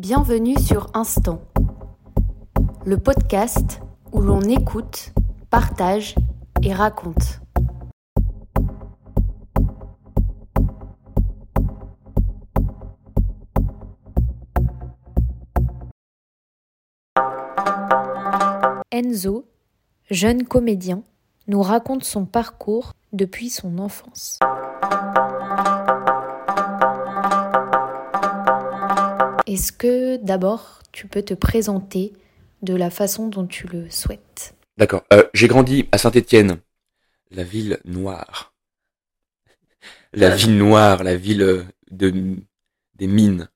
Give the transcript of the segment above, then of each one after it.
Bienvenue sur Instant, le podcast où l'on écoute, partage et raconte. Enzo, jeune comédien, nous raconte son parcours depuis son enfance. Est-ce que d'abord tu peux te présenter de la façon dont tu le souhaites? D'accord. Euh, j'ai grandi à Saint-Étienne, la ville noire. La ville noire, la ville euh, de, des mines.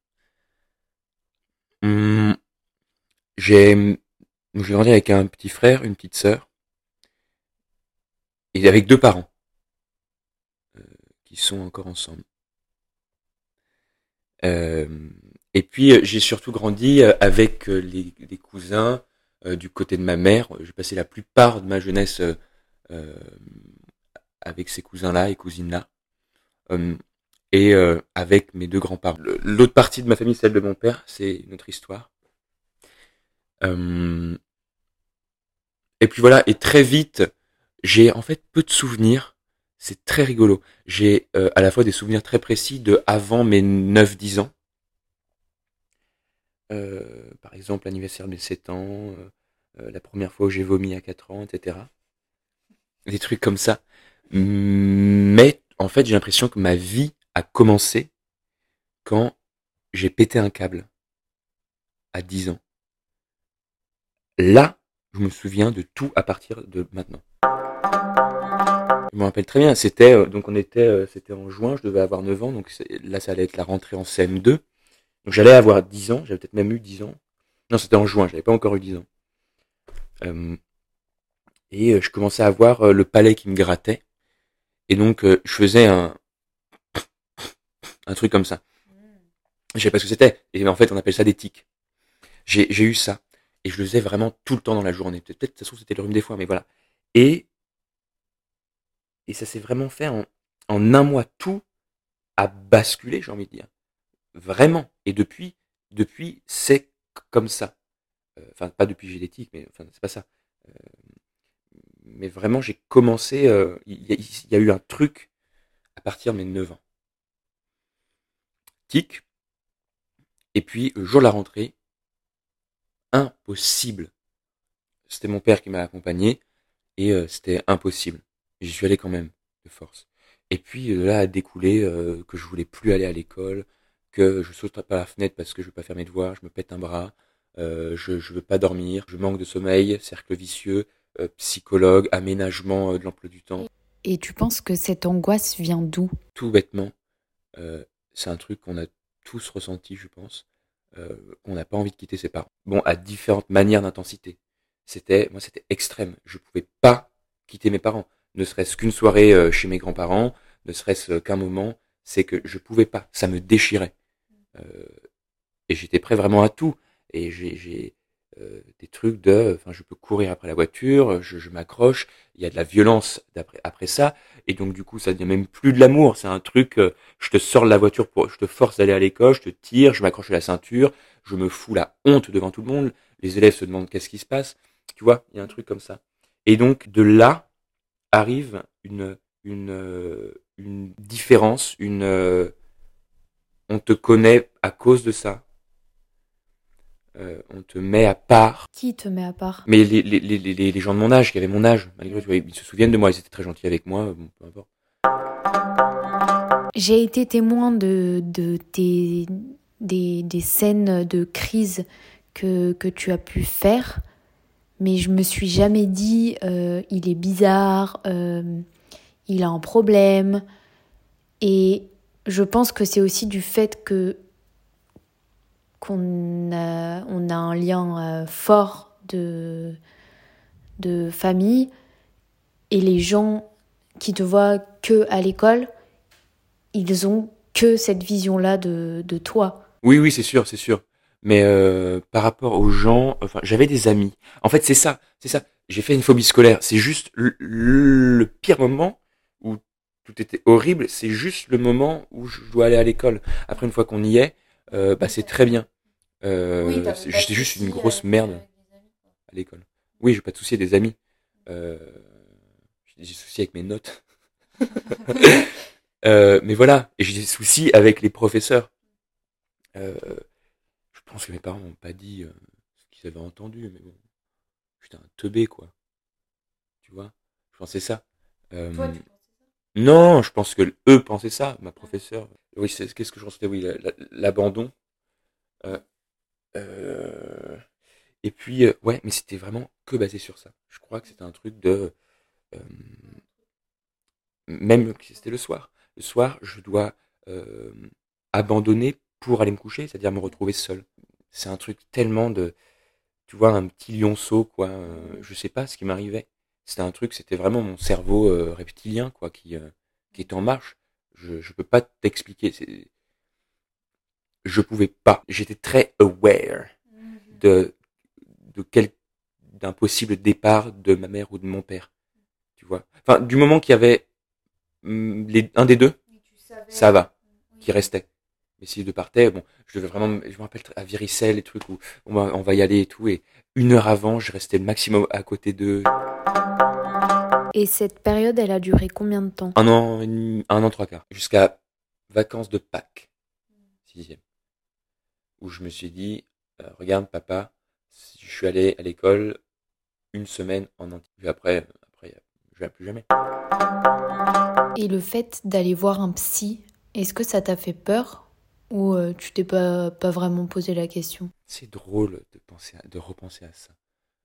Hum, j'ai j'ai grandi avec un petit frère, une petite sœur, et avec deux parents euh, qui sont encore ensemble. Euh, et puis euh, j'ai surtout grandi euh, avec euh, les, les cousins du côté de ma mère. J'ai passé la plupart de ma jeunesse avec ces cousins-là et cousines-là. et avec mes deux grands-parents. L'autre partie de ma famille, celle de mon père, c'est une autre histoire. et puis voilà, et très vite, j'ai en fait peu de souvenirs. C'est très rigolo. J'ai à la fois des souvenirs très précis de avant mes 9-10 ans euh, par exemple, l'anniversaire de 7 ans, euh, euh, la première fois où j'ai vomi à 4 ans, etc. Des trucs comme ça. Mais en fait, j'ai l'impression que ma vie a commencé quand j'ai pété un câble à 10 ans. Là, je me souviens de tout à partir de maintenant. Je me rappelle très bien, c'était donc on était c'était en juin, je devais avoir 9 ans donc là ça allait être la rentrée en CM2 donc j'allais avoir 10 ans, j'avais peut-être même eu 10 ans. Non, c'était en juin, j'avais pas encore eu 10 ans. Euh, et euh, je commençais à avoir euh, le palais qui me grattait. Et donc je faisais un truc comme ça. Je sais pas ce que c'était. Et en fait, on appelle ça des tics. J'ai eu ça et je le faisais vraiment tout le temps dans la journée. Peut-être ça se trouve c'était le rhume des fois, mais voilà. Et et ça s'est vraiment fait en en un mois tout a basculé, j'ai envie de dire. Vraiment. Et depuis, depuis, c'est comme ça. Euh, enfin, pas depuis génétique, mais enfin, c'est pas ça. Euh, mais vraiment, j'ai commencé. Euh, il y, a eu un truc à partir de mes 9 ans. Tic. Et puis, le jour de la rentrée, impossible. C'était mon père qui m'a accompagné et c'était impossible. J'y suis allé quand même, de force. Et puis là a découlé que je voulais plus aller à l'école, que je saute par la fenêtre parce que je veux pas faire mes devoirs, je me pète un bras, euh, je je veux pas dormir, je manque de sommeil, cercle vicieux, euh, psychologue, aménagement euh, de l'emploi du temps. Et tu penses que cette angoisse vient d'où? Tout bêtement, euh, c'est un truc qu'on a tous ressenti, je pense, qu'on n'a pas envie de quitter ses parents. Bon, à différentes manières d'intensité. C'était, moi, c'était extrême. Je pouvais pas quitter mes parents, ne serait-ce qu'une soirée chez mes grands-parents, ne serait-ce qu'un moment. C'est que je pouvais pas, ça me déchirait. Euh, et j'étais prêt vraiment à tout. Et j'ai euh, des trucs de, enfin, je peux courir après la voiture, je, je m'accroche. Il y a de la violence d'après après ça, et donc du coup, ça devient même plus de l'amour. C'est un truc, euh, je te sors de la voiture pour, je te force d'aller à l'école, je te tire, je m'accroche à la ceinture, je me fous la honte devant tout le monde. Les élèves se demandent qu'est-ce qui se passe. Tu vois, il y a un truc comme ça. Et donc de là arrive une une une différence, une on te connaît à cause de ça. Euh, on te met à part. Qui te met à part? Mais les, les, les, les, gens de mon âge, qui avaient mon âge, malgré tout, ils se souviennent de moi, ils étaient très gentils avec moi, bon, peu importe. J'ai été témoin de, de tes, des, des scènes de crise que, que tu as pu faire, mais je me suis jamais dit euh, il est bizarre, euh, il a un problème. Et je pense que c'est aussi du fait que qu'on a, on a un lien euh, fort de, de famille et les gens qui te voient que à l'école, ils ont que cette vision-là de, de toi. Oui, oui, c'est sûr, c'est sûr. Mais euh, par rapport aux gens, enfin, j'avais des amis. En fait, c'est ça, c'est ça. J'ai fait une phobie scolaire. C'est juste le, pire moment tout était horrible. C'est juste le moment où je dois aller à l'école. Après, une fois qu'on y est, euh, bah, c'est très bien. Euh, J'étais juste une grosse merde à l'école. Oui, j'ai pas de soucis avec des amis. Euh, j'ai des soucis avec mes notes. euh, mais voilà, et j'ai des soucis avec les professeurs. Euh, je pense que mes parents m'ont pas dit euh, ce qu'ils avaient entendu, mais bon, j'étais un teubé, quoi. Tu vois? Je pensais ça. Euh, Toi, tu pensais ça non, je pense que eux pensaient ça, ma professeure. Oui, c'est qu'est-ce que je ressentais? Oui, la- la- l'abandon. Euh, euh, et puis, euh, ouais, mais c'était vraiment que basé sur ça. Je crois que c'était un truc de... même que c'était le soir. Le soir, je dois abandonner pour aller me coucher, c'est-à-dire me retrouver seul. C'est un truc tellement de... Tu vois, un petit lionceau, quoi. je sais pas ce qui m'arrivait. C'était un truc, c'était vraiment mon cerveau euh, reptilien, quoi, qui, euh, qui était en marche. Je, je peux pas t'expliquer. Je pouvais pas. J'étais très aware de, de quel, d'un possible départ de ma mère ou de mon père. Tu vois. Enfin, du moment qu'il y avait hum, les, un des deux, ça va, Oui. qui restait. Mais si deux partaient, bon, je devais vraiment, je me rappelle à Viricelle, les trucs où on va, on va y aller et tout, et une heure avant, je restais le maximum à côté d'eux. Et cette période, elle a duré combien de temps? Un an, et un an trois quarts, jusqu'à vacances de Pâques, sixième, où je me suis dit, euh, regarde papa, je suis allé à l'école une semaine en entier. Puis après, après, je viens plus jamais. Et le fait d'aller voir un psy, est-ce que ça t'a fait peur? Ou euh, tu t'es pas, pas vraiment posé la question C'est drôle de penser, à- de repenser à ça.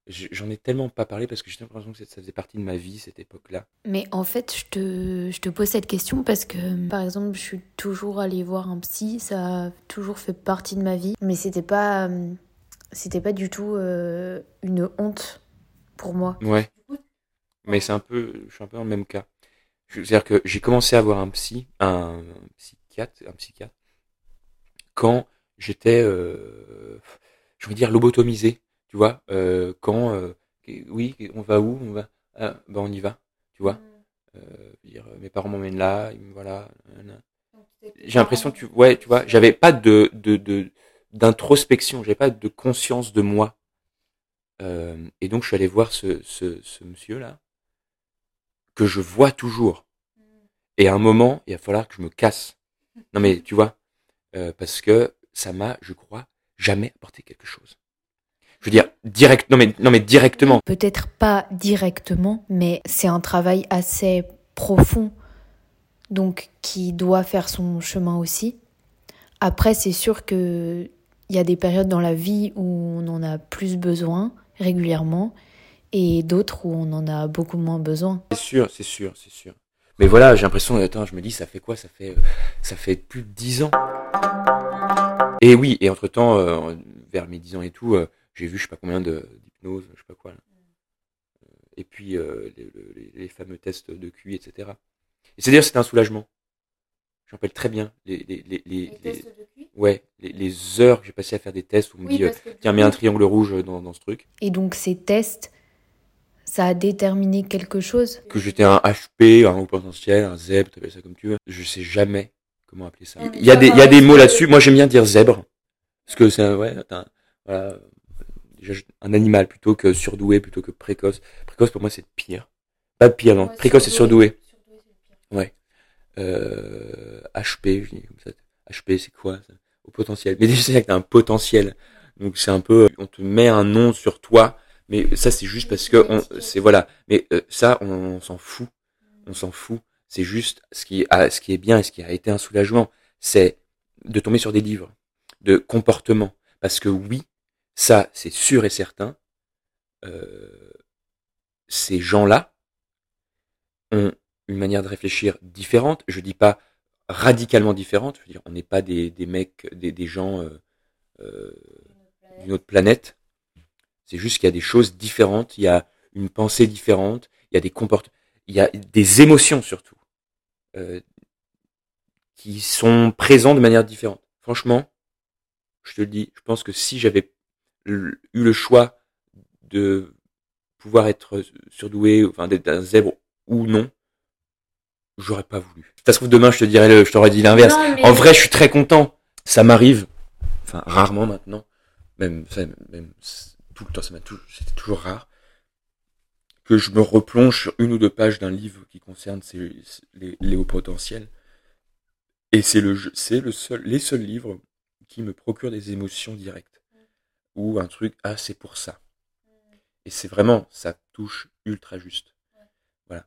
Je- J'en ai tellement pas parlé parce que j'ai l'impression que ça faisait partie de ma vie cette époque-là. Mais en fait, je te, je te pose cette question parce que, par exemple, je suis toujours allée voir un psy, ça a toujours fait partie de ma vie, mais c'était pas, c'était pas du tout euh, une honte pour moi. Ouais. Mais c'est un peu, je suis un peu dans le même cas. C'est-à-dire que j'ai commencé à voir un psy, un, un psychiatre, un psychiatre, quand j'étais, euh, je veux dire, lobotomisé, tu vois, euh, quand, euh, oui, on va où, on va, ah, ben on y va, tu vois. Euh, veux dire, mes parents m'emmènent là, ils me voilà. J'ai l'impression que tu, ouais, tu vois, j'avais pas de, de, de, d'introspection, j'avais pas de conscience de moi. Euh, et donc je suis allé voir ce, ce, ce monsieur-là, que je vois toujours. Et à un moment, il va falloir que je me casse. Non mais tu vois, euh, parce que ça m'a, je crois, jamais apporté quelque chose. Je veux dire, direct, non mais, non mais directement. Peut-être pas directement, mais c'est un travail assez profond, donc qui doit faire son chemin aussi. Après, c'est sûr que il y a des périodes dans la vie où on en a plus besoin régulièrement et d'autres où on en a beaucoup moins besoin. C'est sûr, c'est sûr, c'est sûr. Mais voilà, j'ai l'impression, attends, je me dis, ça fait quoi? Ça fait, euh, ça fait plus de dix ans. Et oui, et entre temps, euh, vers mes dix ans et tout, euh, j'ai vu, je sais pas combien de d'hypnose, je sais pas quoi. là. Et puis euh, les, les- les fameux tests de QI, etc. Et c'est dire, c'était un soulagement. Je me rappelle très bien les, les, les, les, les- ouais, les, les heures que j'ai passées à faire des tests où on me dit, tiens, mets un triangle rouge dans, dans ce truc. Et donc ces tests, ça a déterminé quelque chose? que j'étais un HP, un haut potentiel, un zèbre, t'appelles ça comme tu veux. Je sais jamais comment appeler ça. Il y a des, il y a des mots là-dessus. Moi, j'aime bien dire zèbre. Parce que c'est, un- ouais, un, voilà, un animal plutôt que surdoué, plutôt que précoce. Précoce, pour moi, c'est pire. Pas pire, non. précoce, c'est surdoué. Ouais. Euh, HP, je dis comme ça. HP, c'est quoi, ça? Au potentiel. Mais déjà, c'est que t'as un potentiel. Donc, c'est un peu, on te met un nom sur toi. Mais ça, c'est juste parce que on, c'est voilà. Mais euh, ça, on, s'en fout. On s'en fout. C'est juste ce qui, a, ce qui est bien et ce qui a été un soulagement, c'est de tomber sur des livres de comportement. Parce que oui, ça, c'est sûr et certain. euh, ces gens-là ont une manière de réfléchir différente. Je dis pas radicalement différente. Je veux dire, on n'est pas des, des mecs, des, des gens euh, euh, d'une autre planète. C'est juste qu'il y a des choses différentes, il y a une pensée différente, il y a des comportements, il y a des émotions surtout, euh, qui sont présentes de manière différente. Franchement, je te le dis, je pense que si j'avais eu le choix de pouvoir être surdoué, enfin d'être un zèbre ou non, j'aurais pas voulu. Ça se trouve demain, je te dirais, le, je t'aurais dit l'inverse. En vrai, je suis très content. Ça m'arrive, enfin rarement maintenant, même, même tout le temps, ça m'a c'était toujours rare que je me replonge sur une ou deux pages d'un livre qui concerne ces, les, les hauts potentiels. Et c'est le, c'est le seul, les seuls livres qui me procurent des émotions directes. Ou un truc, ah, c'est pour ça. Et c'est vraiment, ça touche ultra juste. Voilà.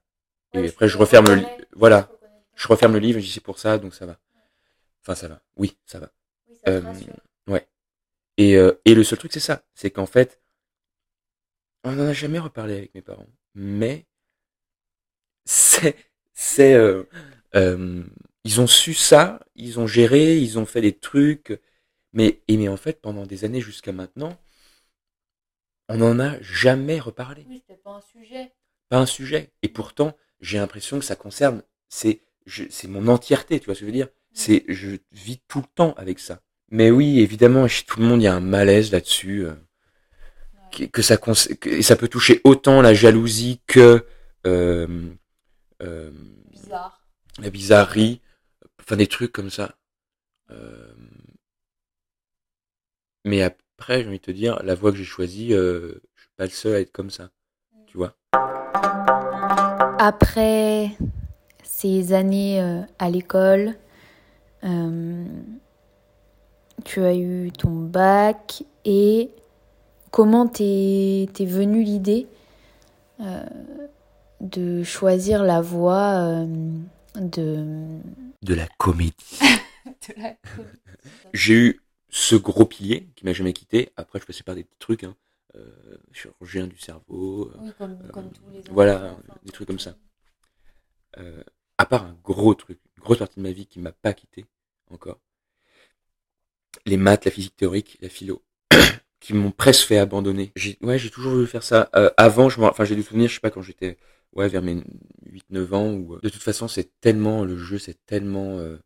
et après, je referme le, livre. voilà. Je referme le livre et je dis c'est pour ça, donc ça va. Enfin, ça va. Oui, ça va. euh, ouais. Et, euh, et le seul truc, c'est ça. C'est qu'en fait, on n'en a jamais reparlé avec mes parents. Mais, c'est, c'est, euh, euh, ils ont su ça, ils ont géré, ils ont fait des trucs. Mais, et mais en fait, pendant des années jusqu'à maintenant, on n'en a jamais reparlé. Oui, c'était pas un sujet. Pas un sujet. Et pourtant, j'ai l'impression que ça concerne, c'est, c'est mon entièreté, tu vois ce que je veux dire? C'est, je vis tout le temps avec ça. Mais oui, évidemment, chez tout le monde, il y a un malaise là-dessus. Que, ça, que ça peut toucher autant la jalousie que euh, euh, Bizarre. la bizarrerie, enfin des trucs comme ça. Euh, mais après, j'ai envie de te dire, la voie que j'ai choisie, euh, je suis pas le seul à être comme ça, tu vois. Après ces années euh, à l'école, euh, tu as eu ton bac et comment t'es venue l'idée euh, de choisir la voie euh, de De la comédie. J'ai eu ce gros pilier qui m'a jamais quitté. Après, je passais par des petits trucs, hein. Euh, chirurgien du cerveau, Oui, comme, comme tous les voilà, des trucs comme ça. À part un gros truc, une grosse partie de ma vie qui m'a pas quitté encore. Les maths, la physique théorique, la philo, qui m'ont presque fait abandonner. J'ai, ouais, j'ai toujours voulu faire ça. Euh, avant, je m'en- enfin, j'ai des souvenirs, je sais pas, quand j'étais, ouais, vers mes 8-9 ans, ou, de toute façon, c'est tellement, le jeu, c'est tellement, euh,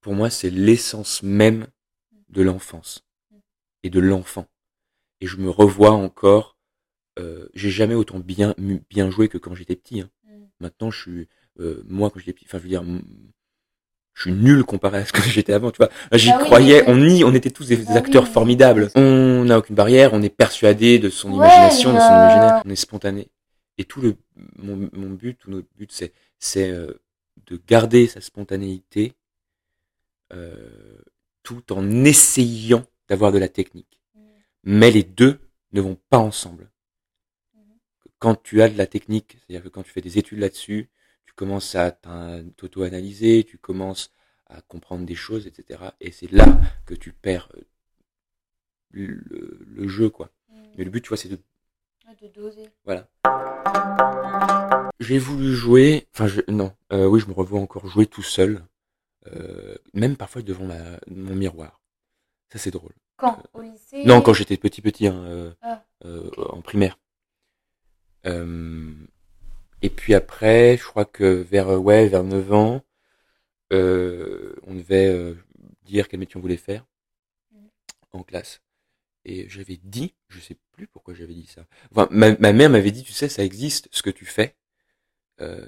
pour moi, c'est l'essence même de l'enfance et de l'enfant. Et je me revois encore, euh, j'ai jamais autant bien, bien joué que quand j'étais petit, hein. Maintenant, je suis, euh, moi, quand j'étais petit, enfin, je veux dire, je suis nul comparé à ce que j'étais avant, tu vois. J'y Bah oui, croyais, mais- on y, on était tous des, Bah acteurs formidables. On n'a aucune barrière, on est persuadé de son Ouais, imagination, de son euh, imaginaire, on est spontané. Et tout le, mon, mon but, tout notre but, c'est, c'est euh, de garder sa spontanéité, euh, tout en essayant d'avoir de la technique. Mais les deux ne vont pas ensemble. Quand tu as de la technique, c'est-à-dire que quand tu fais des études là-dessus, tu commences à t'auto-analyser, tu commences à comprendre des choses, etc. Et c'est là que tu perds euh, le, le jeu, quoi. Mais le but, tu vois, c'est de de doser. voilà. J'ai voulu jouer, enfin je, non, euh, oui, je me revois encore jouer tout seul, euh, même parfois devant ma, mon miroir. Ça c'est drôle. Quand? Au lycée? Non, quand j'étais petit petit, hein, euh, Ah. en primaire. Et puis après, je crois que vers euh, ouais vers 9 ans, euh, on devait euh, dire quel métier on voulait faire en classe. Et j'avais dit, je sais plus pourquoi j'avais dit ça. Enfin, ma, ma mère m'avait dit, tu sais, ça existe, ce que tu fais. Euh,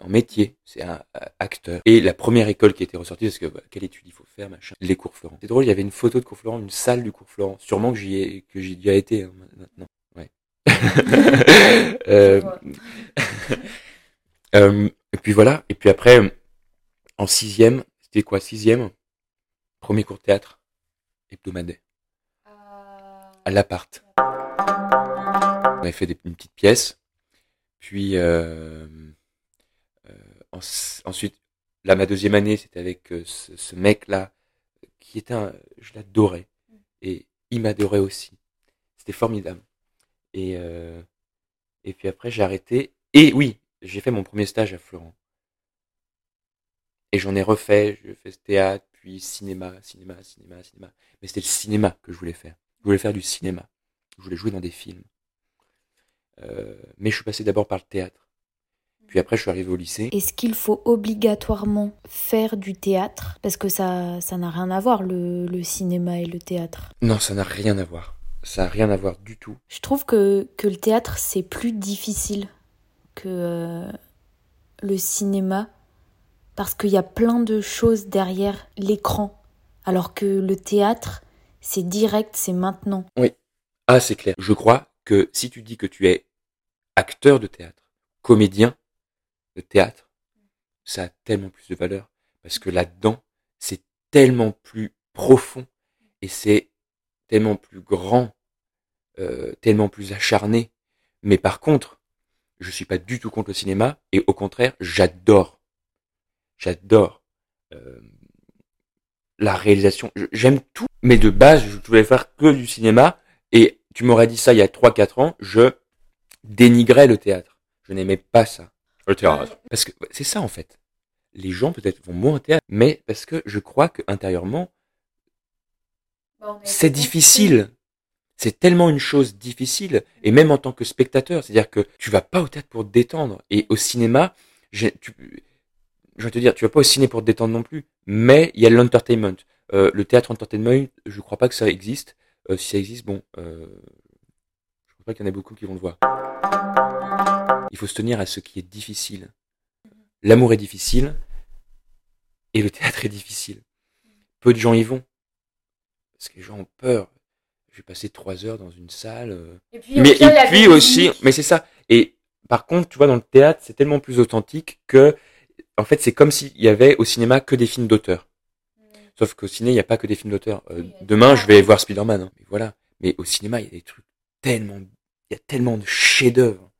En métier. c'est un, acteur. Et la première école qui était ressortie, parce que bah, quelle étude il faut faire, machin, les cours Florent. C'est drôle, il y avait une photo de cours Florent, une salle du cours Florent. Sûrement que j'y ai, que j'y déjà été hein, maintenant. Et puis voilà. Et puis après, euh, en sixième, c'était quoi? Sixième, premier cours de théâtre hebdomadaire à l'appart. On avait fait des, une petite pièce. Puis euh, euh, en- ensuite, là, ma deuxième année, c'était avec euh, ce, ce mec-là, qui était un, je l'adorais. Et il m'adorait aussi. C'était formidable. Et, euh, et puis après, j'ai arrêté. Et oui, j'ai fait mon premier stage à Florent. Et j'en ai refait, je fais théâtre, puis cinéma, cinéma, cinéma, cinéma. Mais c'était le cinéma que je voulais faire. Je voulais faire du cinéma. Je voulais jouer dans des films. Euh, mais je suis passé d'abord par le théâtre. Puis après, je suis arrivé au lycée. Est-ce qu'il faut obligatoirement faire du théâtre? Parce que ça ça n'a rien à voir, le, le cinéma et le théâtre. Non, ça n'a rien à voir. Ça n'a rien à voir du tout. Je trouve que, que le théâtre, c'est plus difficile que euh, le cinéma. Parce qu'il y a plein de choses derrière l'écran. Alors que le théâtre, c'est direct, c'est maintenant. Oui. Ah, c'est clair. Je crois que si tu dis que tu es acteur de théâtre, comédien de théâtre, ça a tellement plus de valeur. Parce que là-dedans, c'est tellement plus profond et c'est tellement plus grand, euh, tellement plus acharné. Mais par contre, je suis pas du tout contre le cinéma et au contraire, j'adore, j'adore euh, la réalisation. J'aime tout, mais de base, je voulais faire que du cinéma et tu m'aurais dit ça il y a 3-4 ans, je dénigrais le théâtre. Je n'aimais pas ça. Le théâtre. Parce que c'est ça en fait. Les gens peut-être vont moins au théâtre, mais parce que je crois que intérieurement, c'est difficile. C'est tellement une chose difficile, et même en tant que spectateur, c'est-à-dire que tu vas pas au théâtre pour te détendre, et au cinéma, j'ai- tu, je vais te dire, tu vas pas au ciné pour te détendre non plus, mais il y a l'entertainment. Euh, le théâtre entertainment, je crois pas que ça existe. Euh, si ça existe, bon, euh, je crois pas qu'il y en ait beaucoup qui vont le voir. Il faut se tenir à ce qui est difficile. L'amour est difficile, et le théâtre est difficile. Peu de gens y vont. Parce que les gens ont peur. Je vais passer trois heures dans une salle. euh, mais et puis aussi, mais c'est ça. Et par contre, tu vois, dans le théâtre, c'est tellement plus authentique que, en fait, c'est comme s'il y avait au cinéma que des films d'auteur. Sauf qu'au ciné, il n'y a pas que des films d'auteur. Euh, Oui, demain, je vais voir Spider-Man. hein, mais voilà. Mais au cinéma, il y a des trucs tellement, il y a tellement de chefs-d'œuvre.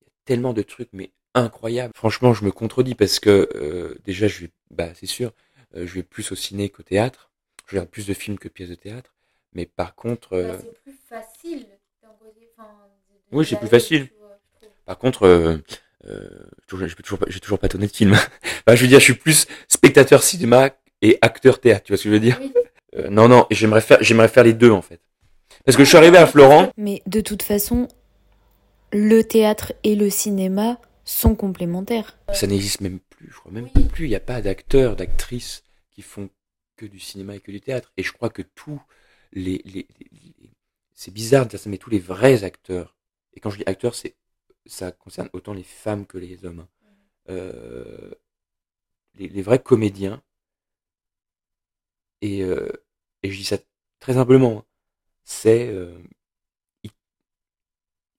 Il y a tellement de trucs, mais incroyables. Franchement, je me contredis parce que, euh, déjà, je vais, bah, c'est sûr, euh, je vais plus au ciné qu'au théâtre. Je regarde plus de films que de pièces de théâtre. Mais par contre, euh, Bah, c'est plus facile enfin, Oui, c'est plus facile. Par contre, euh, euh, j'ai toujours, pas- j'ai toujours pas tourné de film. Enfin, je veux dire, je suis plus spectateur cinéma et acteur théâtre. Tu vois ce que je veux dire? Oui. Euh, Non, non. et J'aimerais faire, j'aimerais faire les deux en fait. Parce que je suis arrivé à Florent. Mais de toute façon, le théâtre et le cinéma sont complémentaires. Ça n'existe même plus. Je crois même Oui. plus. Il n'y a pas d'acteurs, d'actrices qui font que du cinéma et que du théâtre. Et je crois que tous les, les, les- les- c'est bizarre de dire ça, mais tous les vrais acteurs. Et quand je dis acteurs, c'est, ça concerne autant les femmes que les hommes. hein. Euh, les, les vrais comédiens. Et, euh, et je dis ça très humblement. hein, C'est euh, ils-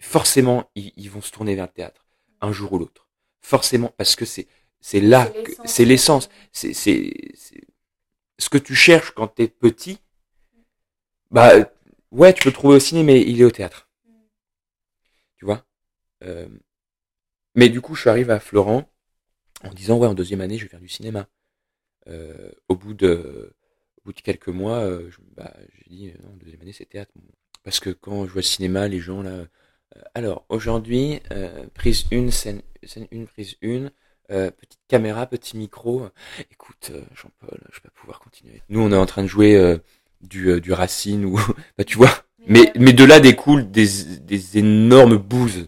forcément ils, ils vont se tourner vers le théâtre un jour ou l'autre. Forcément parce que c'est c'est là C'est que l'essence. c'est- ce que tu cherches quand t'es petit. Bah ouais, tu peux le trouver au ciné, mais il est au théâtre. Tu vois. Euh, mais du coup, je suis arrivé à Florent en disant ouais, en deuxième année, je vais faire du cinéma. Euh, au bout de au bout de quelques mois, euh, je- bah, j'ai dit non, deuxième année, c'est théâtre. Parce que quand je vois le cinéma, les gens là. alors aujourd'hui, prise une, scène, scène une, prise une. Euh, petite caméra, petit micro. Écoute, euh, Jean-Paul, je vais pas pouvoir continuer. Nous, on est en train de jouer euh, du, euh, du Racine ou, bah, tu vois. Mais, mais de là découlent des, des énormes bouses.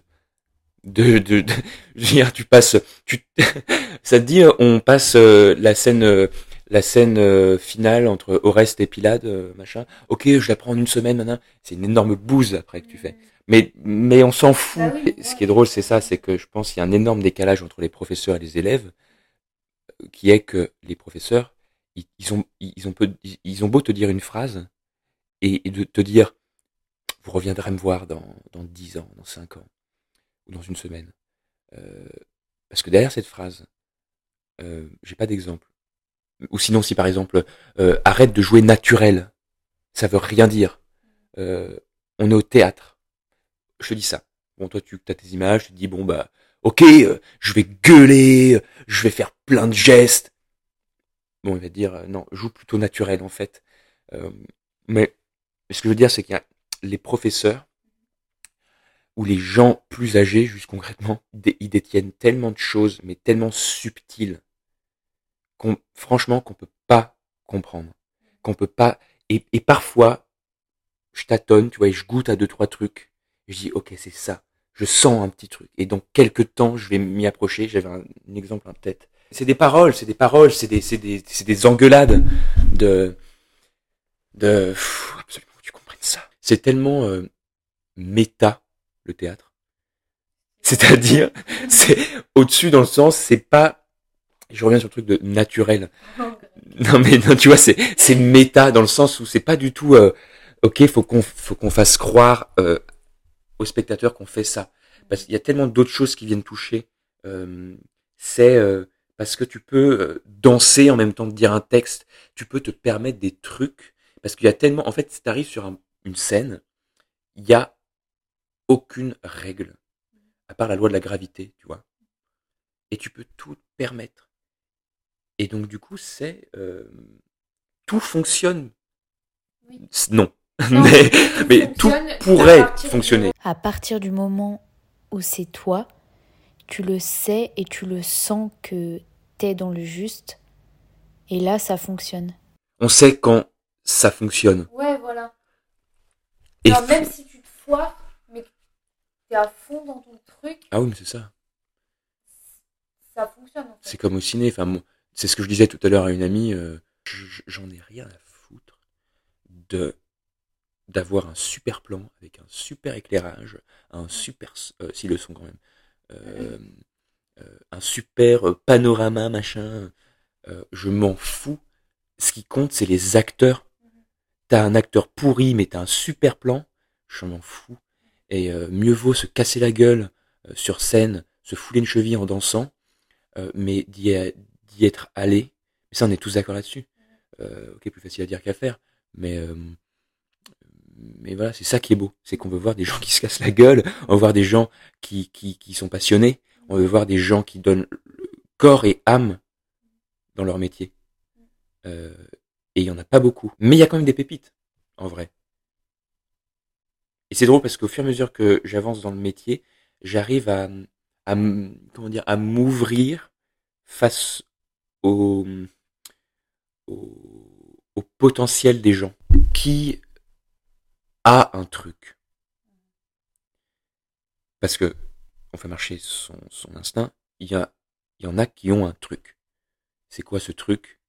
De, de, de- je veux dire, tu passes, tu, ça te dit, on passe euh, la scène, euh, la scène finale entre Oreste et Pilade, machin. Ok, je la prends en une semaine maintenant. C'est une énorme bouse après que tu fais. Mais, mais on s'en fout. Bah oui, Ce qui est drôle, c'est ça, c'est que je pense qu'il y a un énorme décalage entre les professeurs et les élèves, euh, qui est que les professeurs, ils, ils ont, ils ont, peu, ils- ils ont beau te dire une phrase et, et de te dire, vous reviendrez me voir dans, dans 10 ans, dans 5 ans, ou dans une semaine. Euh, parce que derrière cette phrase, euh, j'ai pas d'exemple. Ou sinon, si par exemple, euh, arrête de jouer naturel, ça veut rien dire. Euh, on est au théâtre. Je te dis ça. Bon, toi, tu as tes images, tu te dis, bon, bah, ok, euh, je vais gueuler, euh, je vais faire plein de gestes. Bon, il va dire, euh, non, joue plutôt naturel, en fait. Euh, mais ce que je veux dire, c'est qu'il y a les professeurs ou les gens plus âgés, juste concrètement, ils détiennent tellement de choses, mais tellement subtiles, qu'on, franchement, qu'on peut pas comprendre, qu'on peut pas, et, et parfois, je tâtonne, tu vois, et je goûte à deux, trois trucs, je dis, ok, c'est ça, je sens un petit truc, et dans quelques temps, je vais m'y approcher, j'avais un, un exemple en tête. C'est des paroles, c'est des paroles, c'est des, c'est des, c'est des engueulades de, de, pff, absolument, tu comprennes ça. C'est tellement euh, méta, le théâtre. C'est-à-dire, c'est au-dessus dans le sens, c'est pas, je reviens sur le truc de naturel. Non mais non, tu vois, c'est c'est méta dans le sens où c'est pas du tout. Euh, ok, faut qu'on faut qu'on fasse croire euh, aux spectateurs qu'on fait ça, parce qu'il y a tellement d'autres choses qui viennent toucher. Euh, c'est euh, parce que tu peux euh, danser en même temps que dire un texte, tu peux te permettre des trucs, parce qu'il y a tellement. En fait, si tu arrives sur un- une scène, il y a aucune règle à part la loi de la gravité, tu vois. Et tu peux tout permettre. Et donc du coup, c'est euh, tout fonctionne. Oui. Non, Non, mais, tout mais tout fonctionne à pourrait fonctionner. À partir du moment où c'est toi, tu le sais et tu le sens que t'es dans le juste. Et là, ça fonctionne. On sait quand ça fonctionne. Ouais, voilà. Et Alors, même si tu te foires, mais t'es à fond dans ton truc, ah oui, mais c'est ça. ça fonctionne en fait. C'est comme au ciné. Enfin, c'est ce que je disais tout à l'heure à une amie. euh, je- j'en ai rien à foutre de d'avoir un super plan avec un super éclairage, un super euh, si le son quand même, euh, euh, un super euh, panorama machin. euh, je m'en fous. Ce qui compte, c'est les acteurs. T'as un acteur pourri, mais t'as un super plan. Je m'en fous. Et euh, mieux vaut se casser la gueule euh, sur scène, se fouler une cheville en dansant, euh, mais d'y être allé. Mais ça, on est tous d'accord là-dessus. Euh, ok, plus facile à dire qu'à faire, mais euh, mais voilà, c'est ça qui est beau, c'est qu'on veut voir des gens qui se cassent la gueule, on veut voir des gens qui qui, qui sont passionnés, on veut voir des gens qui donnent corps et âme dans leur métier. Euh, et il y en a pas beaucoup, mais il y a quand même des pépites, en vrai. Et c'est drôle parce qu'au fur et à mesure que j'avance dans le métier, j'arrive à, à comment dire, à m'ouvrir face au, au, au potentiel des gens qui a un truc. Parce que on fait marcher son, son instinct, il y, a, il y en a qui ont un truc. C'est quoi ce truc?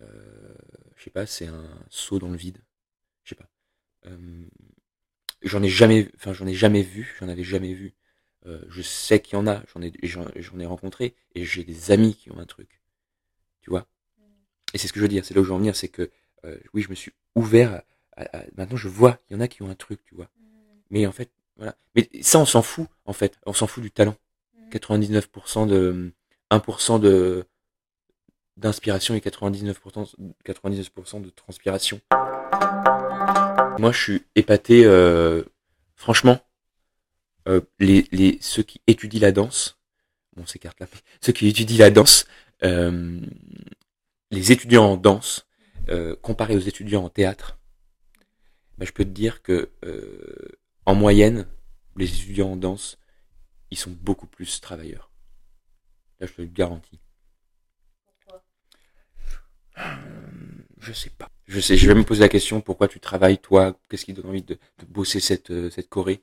Euh, Je sais pas, c'est un saut dans le vide. Je sais pas. Euh, j'en ai jamais, enfin j'en ai jamais vu, j'en avais jamais vu. Euh, je sais qu'il y en a, j'en ai, j'en, ai rencontré et j'ai des amis qui ont un truc. Tu vois? Et c'est ce que je veux dire, c'est là où je veux en venir, c'est que oui, je me suis ouvert. À- maintenant, je vois qu'il y en a qui ont un truc, tu vois. Mais en fait, voilà. Mais ça, on s'en fout, en fait. On s'en fout du talent. 99% de 1% de d'inspiration et 99% 99% de transpiration. Moi, je suis épaté. euh, franchement, euh, les, les ceux qui étudient la danse, bon, c'est carte là, mais ceux qui étudient la danse, euh, les étudiants en danse, euh, comparés aux étudiants en théâtre, je peux te dire que euh, en moyenne, les étudiants en danse, ils sont beaucoup plus travailleurs. Là, je te le garantis. Euh, Je sais pas. Je sais, je vais me poser la question pourquoi tu travailles toi, qu'est-ce qui donne envie de, de bosser cette euh, cette Corée?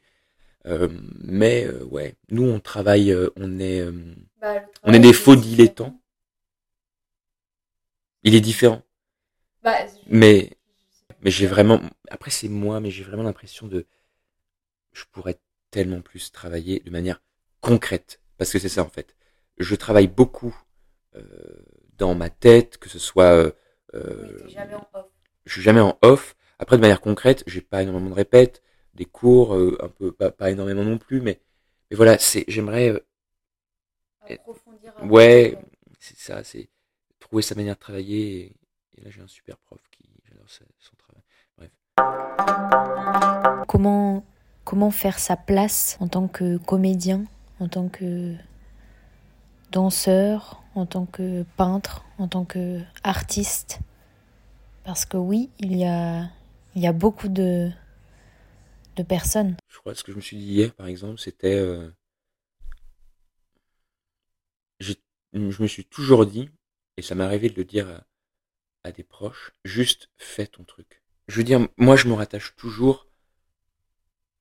Euh, mais euh, ouais, nous on travaille, euh, on est euh, Bah, on est des faux dilettants. Il est différent, Bah, mais mais j'ai vraiment après c'est moi, mais j'ai vraiment l'impression de je pourrais tellement plus travailler de manière concrète parce que c'est ça en fait. Je travaille beaucoup euh, dans ma tête, que ce soit euh, euh, je suis jamais en off. Après, de manière concrète, j'ai pas énormément de répètes, des cours, euh, un peu, pas, pas énormément non plus, mais, mais voilà, c'est, j'aimerais, approfondir un ouais, c'est ça, c'est trouver sa manière de travailler. Et, et là, j'ai un super prof qui, j'adore son. Comment, comment faire sa place en tant que comédien, en tant que danseur, en tant que peintre, en tant que artiste? Parce que oui, il y a, il y a beaucoup de, de personnes. Je crois, ce que je me suis dit hier, par exemple, c'était, euh, je me suis toujours dit, et ça m'est arrivé de le dire à des proches, juste fais ton truc. Je veux dire, moi, je me rattache toujours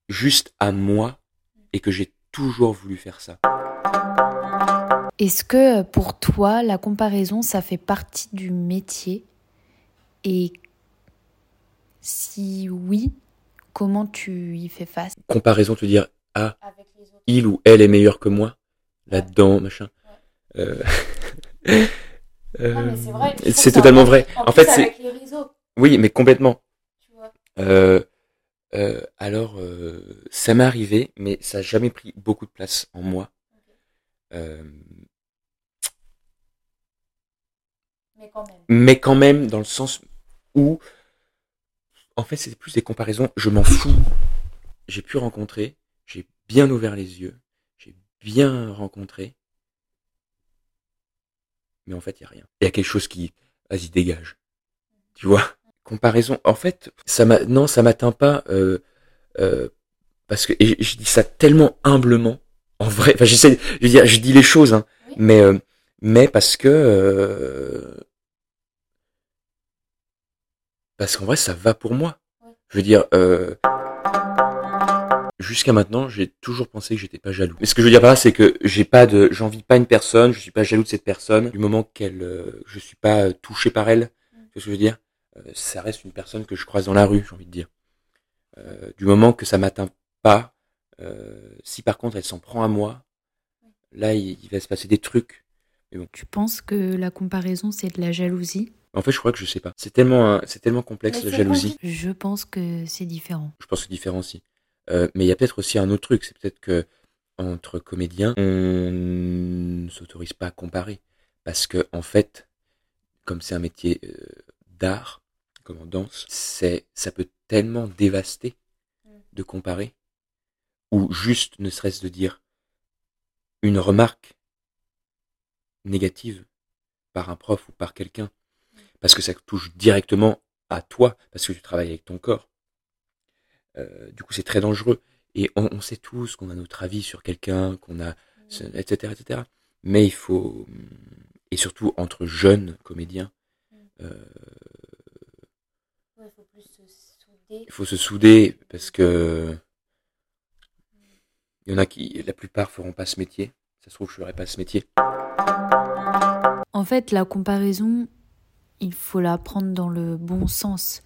juste à moi et que j'ai toujours voulu faire ça. Est-ce que pour toi, la comparaison, ça fait partie du métier? Et si oui, comment tu y fais face? Comparaison, te dire, ah, il ou elle est meilleur que moi, là-dedans, machin. Euh, mais c'est ça totalement vrai. En, En plus, fait, c'est oui, mais complètement. Euh, euh, alors, euh, ça m'est arrivé, mais ça n'a jamais pris beaucoup de place en moi. Euh, Mais quand même. mais quand même, dans le sens où, en fait, c'est plus des comparaisons. Je m'en fous. J'ai pu rencontrer, j'ai bien ouvert les yeux, j'ai bien rencontré, mais en fait, il y a rien. Il y a quelque chose qui, vas-y, dégage. Tu vois? Comparaison. En fait, ça m'a, non, ça m'atteint pas. Euh, euh, parce que et je dis ça tellement humblement. En vrai, enfin, j'essaie, je veux dire, je dis les choses, hein, Oui. mais euh, mais parce que euh, parce qu'en vrai, ça va pour moi. Je veux dire, euh, jusqu'à maintenant, j'ai toujours pensé que j'étais pas jaloux. Mais ce que je veux dire par là, c'est que j'ai pas de, j'envie pas une personne, je suis pas jaloux de cette personne du moment qu'elle, euh, je suis pas touché par elle. Mm. Ce que je veux dire? Ça reste une personne que je croise dans la rue, j'ai envie de dire. Euh, du moment que ça m'atteint pas, euh, si par contre elle s'en prend à moi, là il, il va se passer des trucs. Tu penses que la comparaison, c'est de la jalousie? En fait, je crois que je sais pas. C'est tellement, euh, c'est tellement complexe Mais la jalousie. Je pense que c'est différent. Je pense que c'est différent aussi. Euh, mais il y a peut-être aussi un autre truc, c'est peut-être que entre comédiens, on ne s'autorise pas à comparer parce que en fait, comme c'est un métier euh, d'art, comme en danse, c'est ça peut tellement dévaster de comparer ou juste ne serait-ce de dire une remarque négative par un prof ou par quelqu'un parce que ça touche directement à toi parce que tu travailles avec ton corps. Euh, du coup, c'est très dangereux. Et on, on sait tous qu'on a notre avis sur quelqu'un, qu'on a, etc., etc. Mais il faut, et surtout entre jeunes comédiens, euh, plus se souder. il faut se souder parce que il y en a qui, la plupart feront pas ce métier. Ça se trouve, je ferai pas ce métier. En fait, la comparaison, il faut la prendre dans le bon sens.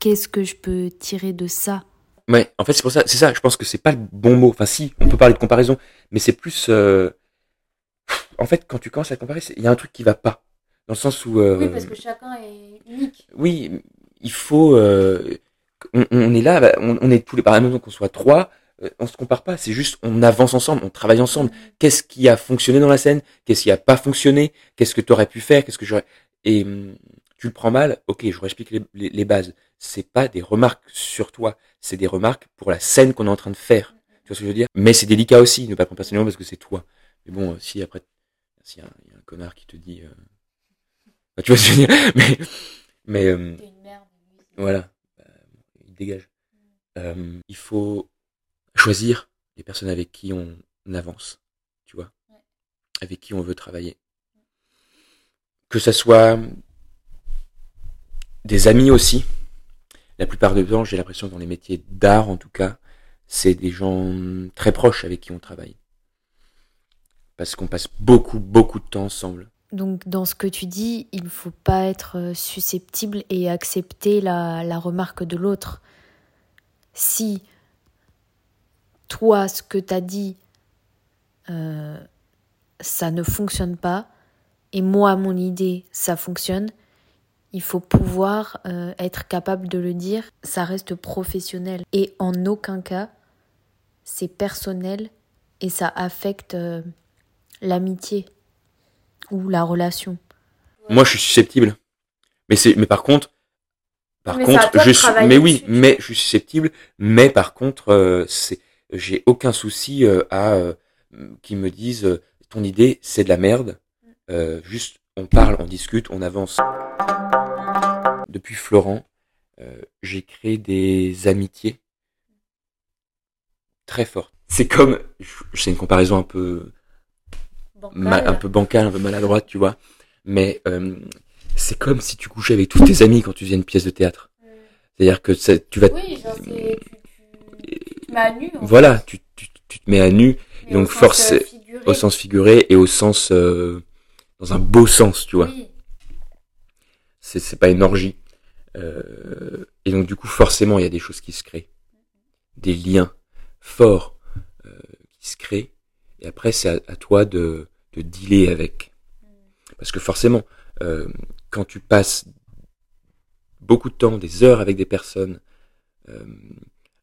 Qu'est-ce que je peux tirer de ça? Ouais, en fait, c'est pour ça, c'est ça, je pense que c'est pas le bon mot. Enfin, si, on peut parler de comparaison, mais c'est plus, euh, en fait, quand tu commences à comparer, il y a un truc qui va pas. Dans le sens où, euh, Oui, parce que chacun est unique. oui, il faut, euh, on, on est là, bah, on, on est tous les, par exemple, qu'on soit trois, euh, on se compare pas, c'est juste, on avance ensemble, on travaille ensemble. Qu'est-ce qui a fonctionné dans la scène? Qu'est-ce qui a pas fonctionné? Qu'est-ce que tu aurais pu faire? Qu'est-ce que j'aurais, et hum, tu le prends mal, ok, je vous explique les, les, les bases. C'est pas des remarques sur toi, c'est des remarques pour la scène qu'on est en train de faire. Tu vois ce que je veux dire? Mais c'est délicat aussi, ne pas prendre personnellement parce que c'est toi. Mais bon, euh, si après, s'il y, a un- il y a un connard qui te dit, euh... bah, tu vois ce que je veux dire? Mais, mais euh, merde. Voilà, bah, il dégage. Euh, il faut choisir les personnes avec qui on avance, tu vois, Ouais. avec qui on veut travailler. Que ça soit des amis aussi. La plupart du temps, j'ai l'impression que dans les métiers d'art, en tout cas, c'est des gens très proches avec qui on travaille. Parce qu'on passe beaucoup, beaucoup de temps ensemble. Donc, dans ce que tu dis, il ne faut pas être euh, susceptible et accepter la, remarque de l'autre. Si toi, ce que tu as dit, euh, ça ne fonctionne pas, et moi, mon idée, ça fonctionne, il faut pouvoir euh, être capable de le dire. Ça reste professionnel. Et en aucun cas, c'est personnel et ça affecte l'amitié ou la relation. Moi, je suis susceptible. Mais c'est, mais par contre, par Mais contre, je suis, mais oui, dessus, mais je suis susceptible. Mais par contre, euh, c'est, j'ai aucun souci euh, à euh, qu'ils me disent euh, ton idée, c'est de la merde. Euh, juste, on parle, on discute, on avance. Depuis Florent, euh, j'ai créé des amitiés très fortes. C'est comme, c'est une comparaison un peu un peu bancale, un peu maladroite, tu vois. Mais euh, c'est comme si tu couchais avec tous tes amis quand tu faisais une pièce de théâtre. C'est-à-dire que ça- tu vas, Oui, genre, tu, te mets à nu. en voilà, tu, tu, tu te mets à nu mais donc au sens, force- euh, figuré. au sens figuré et au sens, euh, dans un beau sens, tu vois. Oui. C'est c'est pas une orgie. Euh, et donc du coup, forcément, il y a des choses qui se créent, des liens forts euh, qui se créent. Et après, c'est à, à toi de, de dealer avec. Parce que forcément, euh, quand tu passes beaucoup de temps, des heures avec des personnes, euh,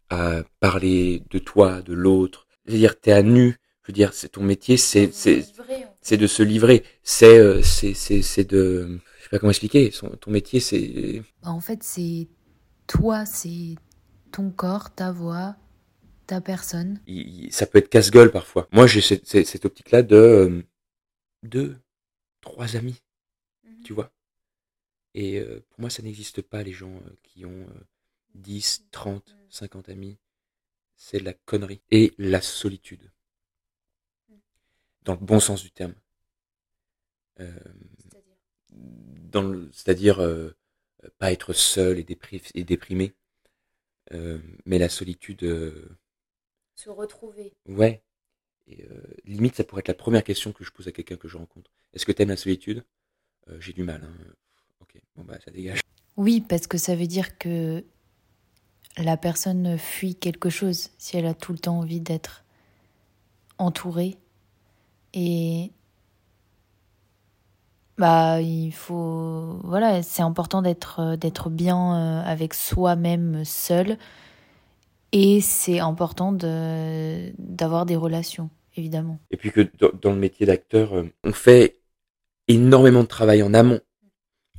à parler de toi, de l'autre, c'est-à-dire t'es à nu, je veux dire, c'est ton métier, c'est c'est c'est de se livrer, c'est euh, c'est c'est c'est de, je sais pas comment expliquer, son, ton métier c'est. Bah, en fait, c'est toi, c'est ton corps, ta voix, ta personne. ça peut être casse-gueule parfois. Moi, j'ai cette, cette, optique-là de euh, deux, trois amis, mhm. tu vois? Et euh, pour moi, ça n'existe pas, les gens euh, qui ont 10, 30, 50 amis. C'est la connerie. Et la solitude. Mhm. Dans le bon sens du terme. C'est-à-dire? pas être seul et, et déprimé. mais la solitude se retrouver. Ouais. Et euh, limite, ça pourrait être la première question que je pose à quelqu'un que je rencontre. Est-ce que t'aimes la solitude? Euh, J'ai du mal. Hein. Ok, bon bah ça dégage. Oui, parce que ça veut dire que la personne fuit quelque chose si elle a tout le temps envie d'être entourée. Et bah il faut voilà, c'est important d'être d'être bien euh, avec soi-même seul et c'est important d'avoir des relations, évidemment. Et puis que dans le métier d'acteur, euh, on fait énormément de travail en amont.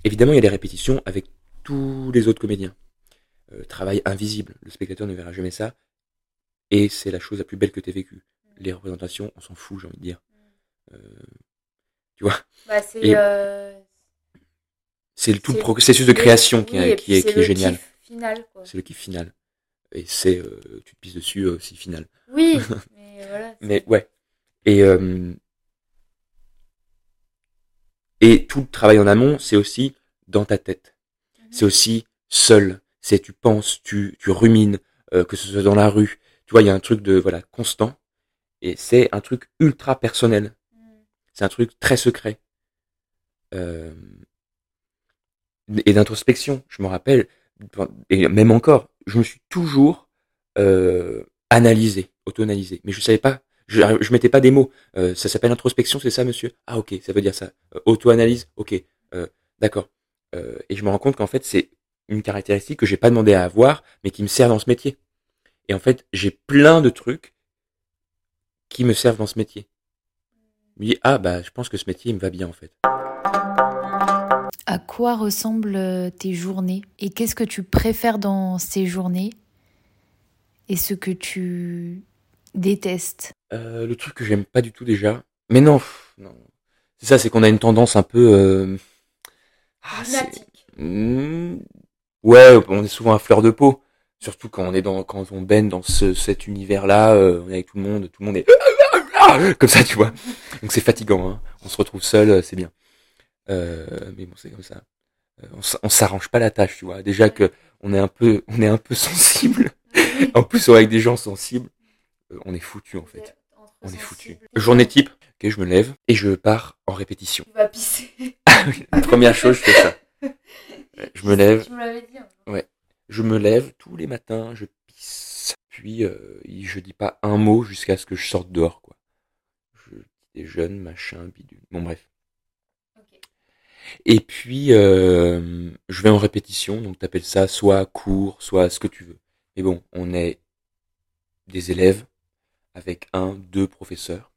Évidemment, il y a des répétitions avec tous les autres comédiens. Euh, travail invisible. Le spectateur ne verra jamais ça. Et c'est la chose la plus belle que tu aies vécue. Les représentations, on s'en fout, j'ai envie de dire. Euh, tu vois bah, C'est c'est tout le processus de création qui, est, qui est, qui est génial. C'est le kiff final et c'est euh, tu te pisses dessus aussi final. Oui, mais voilà. mais ouais. Et euh, et tout le travail en amont, c'est aussi dans ta tête. Mhm. C'est aussi seul. C'est tu penses, tu tu rumines, euh, que ce soit dans la rue. Tu vois, il y a un truc de voilà constant et c'est un truc ultra personnel. Mhm. C'est un truc très secret. Euh, et d'introspection. Je me rappelle, et même encore, je me suis toujours euh, analysé, auto-analysé. Mais je savais pas, je, je mettais pas des mots. Euh, ça s'appelle introspection, c'est ça, monsieur? Ah ok, ça veut dire ça. Euh, auto-analyse, ok, euh, d'accord. Et je me rends compte qu'en fait, c'est une caractéristique que j'ai pas demandé à avoir, mais qui me sert dans ce métier. Et en fait, j'ai plein de trucs qui me servent dans ce métier. Je me dis, ah bah, je pense que ce métier, il me va bien en fait. À quoi ressemblent tes journées? Et qu'est-ce que tu préfères dans ces journées? Et ce que tu détestes euh, Le truc que j'aime pas du tout déjà. Mais non, non. c'est ça, c'est qu'on a une tendance un peu. Euh... Ah, mmh. Ouais, on est souvent à fleur de peau. Surtout quand on est dans, quand on baigne dans ce, cet univers-là, euh, on est avec tout le monde, tout le monde est comme ça, tu vois. Donc c'est fatigant. Hein. On se retrouve seul, c'est bien. Euh, mais bon, c'est comme ça. Euh, on, s'arrange pas la tâche, tu vois. Déjà que on est un peu, on est un peu sensible. en plus, avec des gens sensibles, euh, on est foutu en fait. On est foutu. Journée type. Ok, je me lève et je pars en répétition. Tu vas pisser. Première chose, je fais ça. Je me lève. Tu me l'avais dit. Hein. Ouais. Je me lève tous les matins, je pisse. Puis je dis pas un mot jusqu'à ce que je sorte dehors, quoi. Je déjeune, machin, bidule. Bon bref. Et puis, euh, je vais en répétition, donc t'appelles ça soit cours, soit ce que tu veux. Mais bon, on est des élèves avec un, deux professeurs.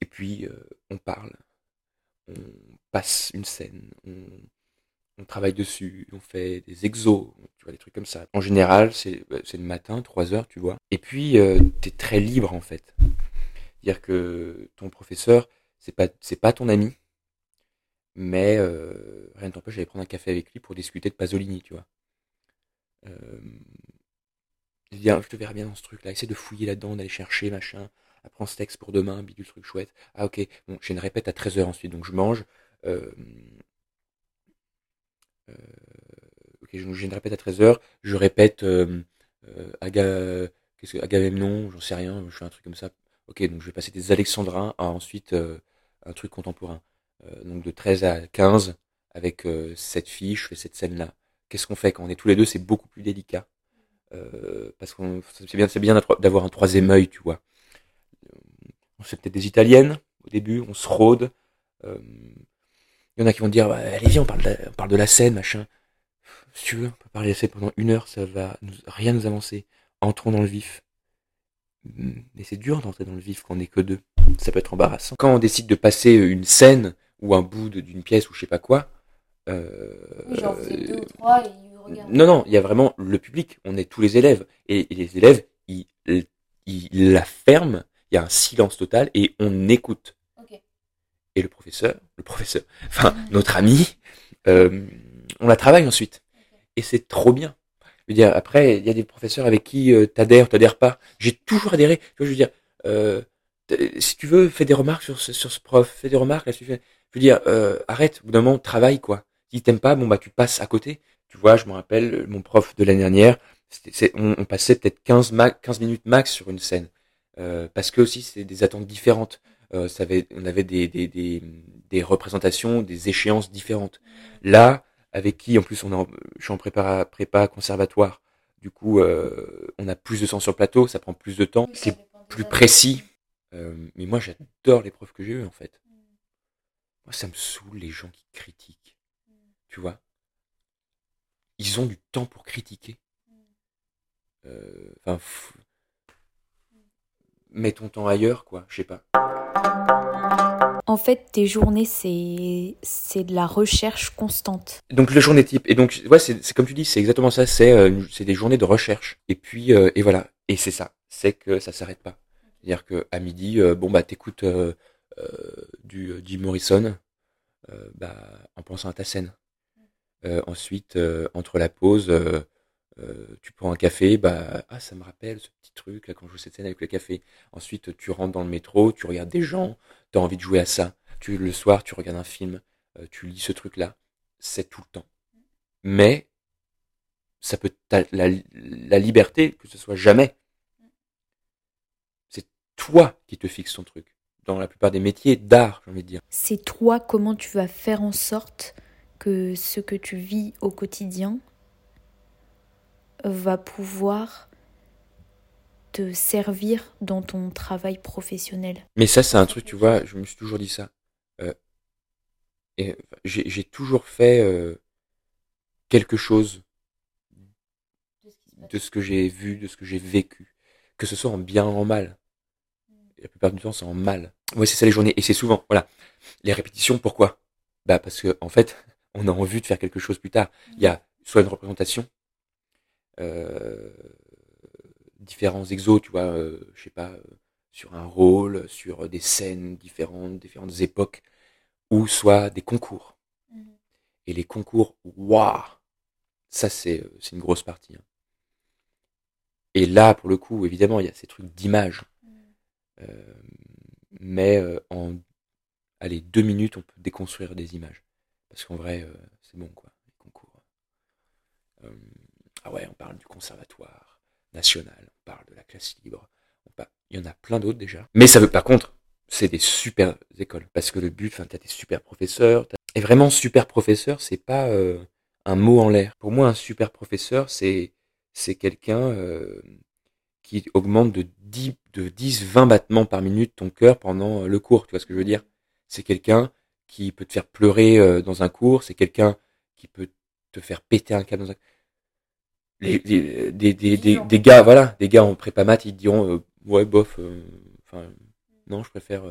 Et puis, euh, on parle, on passe une scène, on, travaille dessus, on fait des exos, tu vois, des trucs comme ça. En général, c'est le matin, trois heures, tu vois. Et puis, euh, tu es très libre, en fait. C'est-à-dire que ton professeur, c'est pas pas ton ami, mais euh, rien ne t'empêche d'aller prendre un café avec lui pour discuter de Pasolini, tu vois. Euh, viens, je te verrai bien dans ce truc-là. Essaie de fouiller là-dedans, d'aller chercher, machin. Apprends ce texte pour demain, bidule truc chouette. Ah ok, bon, j'ai une répète à 13h ensuite, donc je mange. Euh, euh, ok, j'ai une répète à 13h, je répète euh, euh, Aga, qu'est-ce que Agamemnon, j'en sais rien, je fais un truc comme ça. Ok, donc je vais passer des alexandrins à ensuite euh, un truc contemporain. Euh, donc de 13 à 15, avec cette fille, je fais cette scène-là. Qu'est-ce qu'on fait quand on est tous les deux? C'est beaucoup plus délicat. Euh, parce que c'est bien, bien d'avoir un troisième œil, tu vois. On fait peut-être des italiennes au début, on se rôde, Il y en a qui vont dire, allez viens, on parle, de la, on parle de la scène, machin. Si tu veux, on peut parler de la scène pendant une heure, ça va rien nous avancer. Entrons dans le vif. Mais c'est dur d'entrer dans le vif quand on n'est que deux. Ça peut être embarrassant. Quand on décide de passer une scène ou un bout d'une pièce ou je sais pas quoi. Euh, deux ou trois et non, non, il y a vraiment le public. On est tous les élèves. Et, les élèves, ils, ils, la ferment. Il y a un silence total et on écoute. Et le professeur, le professeur, enfin, notre ami, euh, on la travaille ensuite. Et c'est trop bien. Je veux dire, après, il y a des professeurs avec qui euh, t'adhères, t'adhères pas. J'ai toujours adhéré. Je veux dire, euh, si tu veux, fais des remarques sur ce, sur ce prof, fais des remarques là-dessus. Je veux dire, euh, arrête, au bout d'un moment, travaille, quoi. Si t'aimes pas, bon, bah, tu passes à côté. Tu vois, je me rappelle, mon prof de l'année dernière, c'est, on, on, passait peut-être 15, 15 minutes max sur une scène. Euh, parce que aussi, c'est des attentes différentes. Euh, ça avait, on avait des, des, des, des, représentations, des échéances différentes. Là, avec qui, en plus, on est en, je suis en prépa, prépa conservatoire. Du coup, euh, on a plus de temps sur le plateau, ça prend plus de temps, c'est plus précis. Euh, mais moi, j'adore les profs que j'ai eu en fait. Moi, ça me saoule les gens qui critiquent. Tu vois? Ils ont du temps pour critiquer. Euh, enfin, mets ton temps ailleurs, quoi, je sais pas. En fait, tes journées, c'est c'est de la recherche constante. Donc le journée type. Et donc ouais, c'est comme tu dis, c'est exactement ça. C'est euh, c'est des journées de recherche. Et puis euh, et voilà. Et c'est ça. C'est que ça s'arrête pas. C'est-à-dire que à midi, bon bah t'écoutes du Jim Morrison, bah en pensant à ta scène. Euh, ensuite, euh, entre la pause, euh, tu prends un café, bah ah ça me rappelle ce petit truc là quand je joue cette scène avec le café. Ensuite, tu rentres dans le métro, tu regardes des gens, tu as envie de jouer à ça. Tu le soir, tu regardes un film, tu lis ce truc là. C'est tout le temps. Mais ça peut la, la liberté que ce soit jamais. C'est toi qui te fixes ton truc. Dans la plupart des métiers d'art, j'ai envie de dire. C'est toi comment tu vas faire en sorte que ce que tu vis au quotidien va pouvoir te servir dans ton travail professionnel. Mais ça, c'est un truc, tu vois, je me suis toujours dit ça. Euh, et j'ai toujours fait euh, quelque chose de ce que j'ai vu, de ce que j'ai vécu, que ce soit en bien ou en mal. La plupart du temps, c'est en mal. Oui, c'est ça les journées. Et c'est souvent, voilà, les répétitions, pourquoi? Bah parce que en fait, on a envie de faire quelque chose plus tard. Il y a soit une représentation, euh, différents exos, tu vois, euh, je sais pas, euh, sur un rôle, sur des scènes différentes, différentes époques, ou soit des concours. Mhm. Et les concours, waouh, ça c'est c'est une grosse partie. Hein. Et là, pour le coup, évidemment, il y a ces trucs d'image. Mhm. mais en allez, deux minutes, on peut déconstruire des images. Parce qu'en vrai, euh, c'est bon, quoi, les concours. Euh, ah ouais, on parle du conservatoire national, on parle de la classe libre. Il y en a plein d'autres déjà. Mais ça veut, par contre, c'est des super écoles. Parce que le but, enfin, t'as des super professeurs. Et vraiment, super professeur, c'est pas euh, un mot en l'air. Pour moi, un super professeur, c'est c'est quelqu'un qui augmente de 10, de 10, 20 battements par minute ton cœur pendant le cours. Tu vois ce que je veux dire? C'est quelqu'un qui peut te faire pleurer euh, dans un cours, c'est quelqu'un qui peut te faire péter un câble dans un les, des, des, des, des, gars voilà des gars en prépa maths ils diront euh, ouais bof euh, enfin non je préfère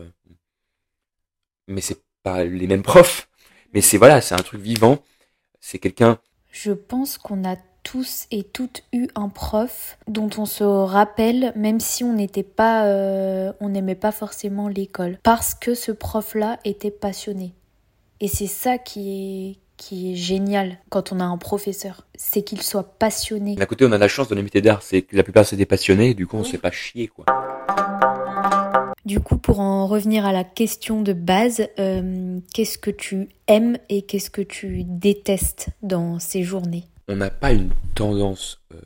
mais c'est pas les mêmes profs. Mais c'est voilà c'est un truc vivant. C'est quelqu'un je pense qu'on a tous et toutes eu un prof dont on se rappelle même si on n'était pas euh, on n'aimait pas forcément l'école. Parce que ce prof là était passionné. Et c'est ça qui est qui est génial quand on a un professeur, c'est qu'il soit passionné. D'un côté, on a la chance les métiers d'art, c'est que la plupart c'est des passionnés, du coup on ne se fait pas chier quoi. Du coup, pour en revenir à la question de base, euh, qu'est-ce que tu aimes et qu'est-ce que tu détestes dans ces journées? On n'a pas une tendance euh,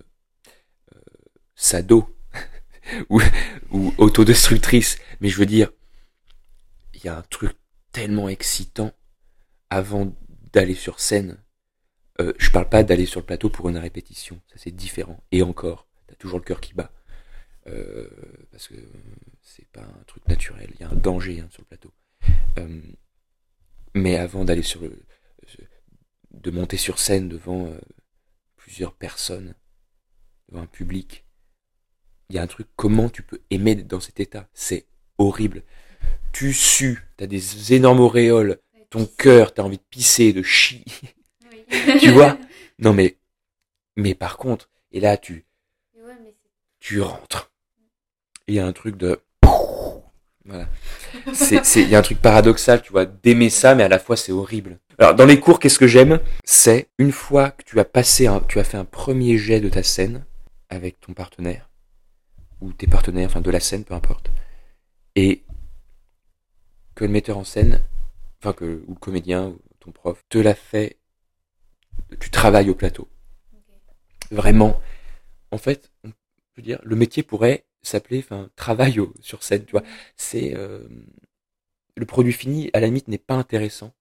euh, sado ou, autodestructrice, mais je veux dire, il y a un truc tellement excitant avant d'aller sur scène. Euh, je parle pas d'aller sur le plateau pour une répétition, ça c'est différent. Et encore, t'as toujours le cœur qui bat. Euh, parce que c'est pas un truc naturel, il y a un danger hein, sur le plateau. Mais avant d'aller sur le, de monter sur scène devant plusieurs personnes, devant un public, il y a un truc, comment tu peux aimer dans cet état? C'est horrible. Tu sues, t'as des énormes auréoles, ton cœur, t'as envie de pisser, de chier. tu vois? Non mais, mais par contre, et là tu, tu rentres. Il y a un truc de, voilà. C'est, il y a un truc paradoxal, tu vois, d'aimer ça, mais à la fois c'est horrible. Alors dans les cours, qu'est-ce que j'aime? C'est une fois que tu as passé, un, tu as fait un premier jet de ta scène avec ton partenaire ou tes partenaires, enfin de la scène, peu importe, et que le metteur en scène, enfin que ou le comédien ou ton prof te l'a fait, tu travailles au plateau. Vraiment, en fait, on peut dire, le métier pourrait s'appeler, enfin, travail sur scène, tu vois. C'est euh, le produit fini, à la limite, n'est pas intéressant,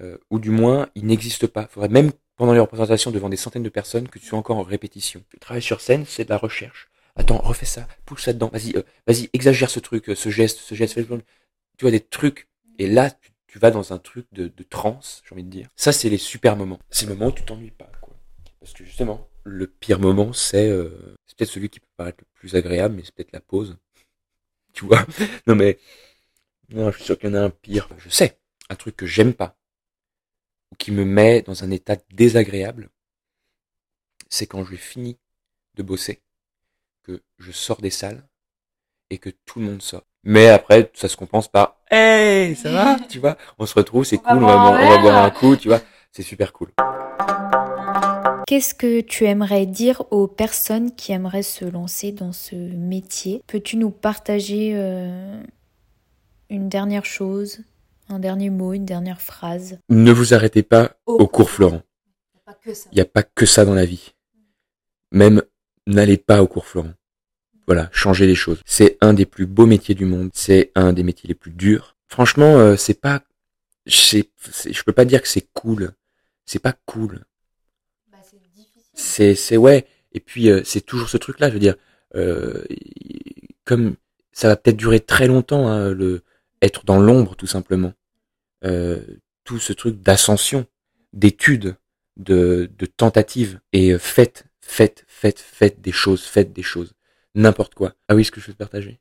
euh, ou du moins, il n'existe pas. Il faudrait même pendant les représentations devant des centaines de personnes que tu sois encore en répétition. Le travail sur scène, c'est de la recherche. Attends, refais ça, pousse ça dedans, vas-y, euh, vas-y, exagère ce truc, ce geste, ce geste, tu vois des trucs. Et là, tu, vas dans un truc de, de transe, j'ai envie de dire. Ça, c'est les super moments. C'est le moment où tu t'ennuies pas, quoi. Parce que justement, le pire moment, c'est euh, peut-être celui qui peut paraître le plus agréable, mais c'est peut-être la pause. Tu vois? Non mais non, je suis sûr qu'il y en a un pire. Je sais, un truc que j'aime pas ou qui me met dans un état désagréable, c'est quand je finis de bosser, que je sors des salles et que tout le monde sort. Mais après, ça se compense par Hey, ça va? Tu vois On se retrouve, c'est cool, on va, on va boire un coup, tu vois C'est super cool. Qu'est-ce que tu aimerais dire aux personnes qui aimeraient se lancer dans ce métier? Peux-tu nous partager euh, une dernière chose, un dernier mot, une dernière phrase Ne vous arrêtez pas au, cours Florent. Il n'y a pas que ça dans la vie. Même n'allez pas au cours Florent. Voilà, changez les choses. C'est un des plus beaux métiers du monde. C'est un des métiers les plus durs. Franchement, euh, c'est pas, je peux pas dire que c'est cool. C'est pas cool c'est c'est ouais et puis euh, c'est toujours ce truc là je veux dire euh, comme ça va peut-être durer très longtemps hein, le être dans l'ombre tout simplement tout ce truc d'ascension d'étude de de tentative et faites faites faites faites des choses faites des choses. N'importe quoi. Ah oui ce que je veux te partager.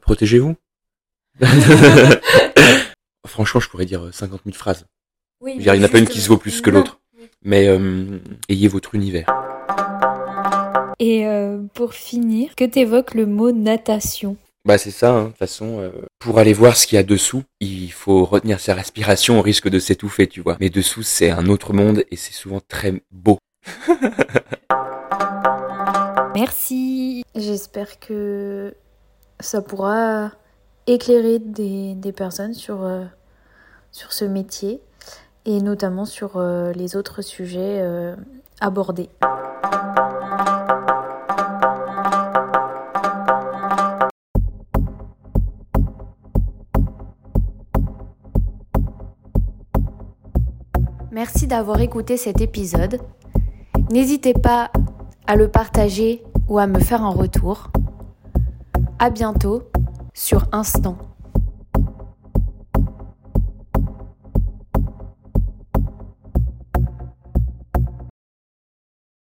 Protégez-vous. Franchement je pourrais dire 50 000 phrases. Il n'y en a pas une qui se vaut plus que l'autre. Mais euh, ayez votre univers. Et euh, pour finir, que t'évoque le mot natation? Bah c'est ça, hein. de toute façon, euh, pour aller voir ce qu'il y a dessous, il faut retenir sa respiration au risque de s'étouffer, tu vois. Mais dessous, c'est un autre monde et c'est souvent très beau. Merci. J'espère que ça pourra éclairer des, des personnes sur, sur ce métier et notamment sur euh, les autres sujets euh, abordés. D'avoir écouté cet épisode. N'hésitez pas à le partager ou à me faire un retour. À bientôt sur Instant.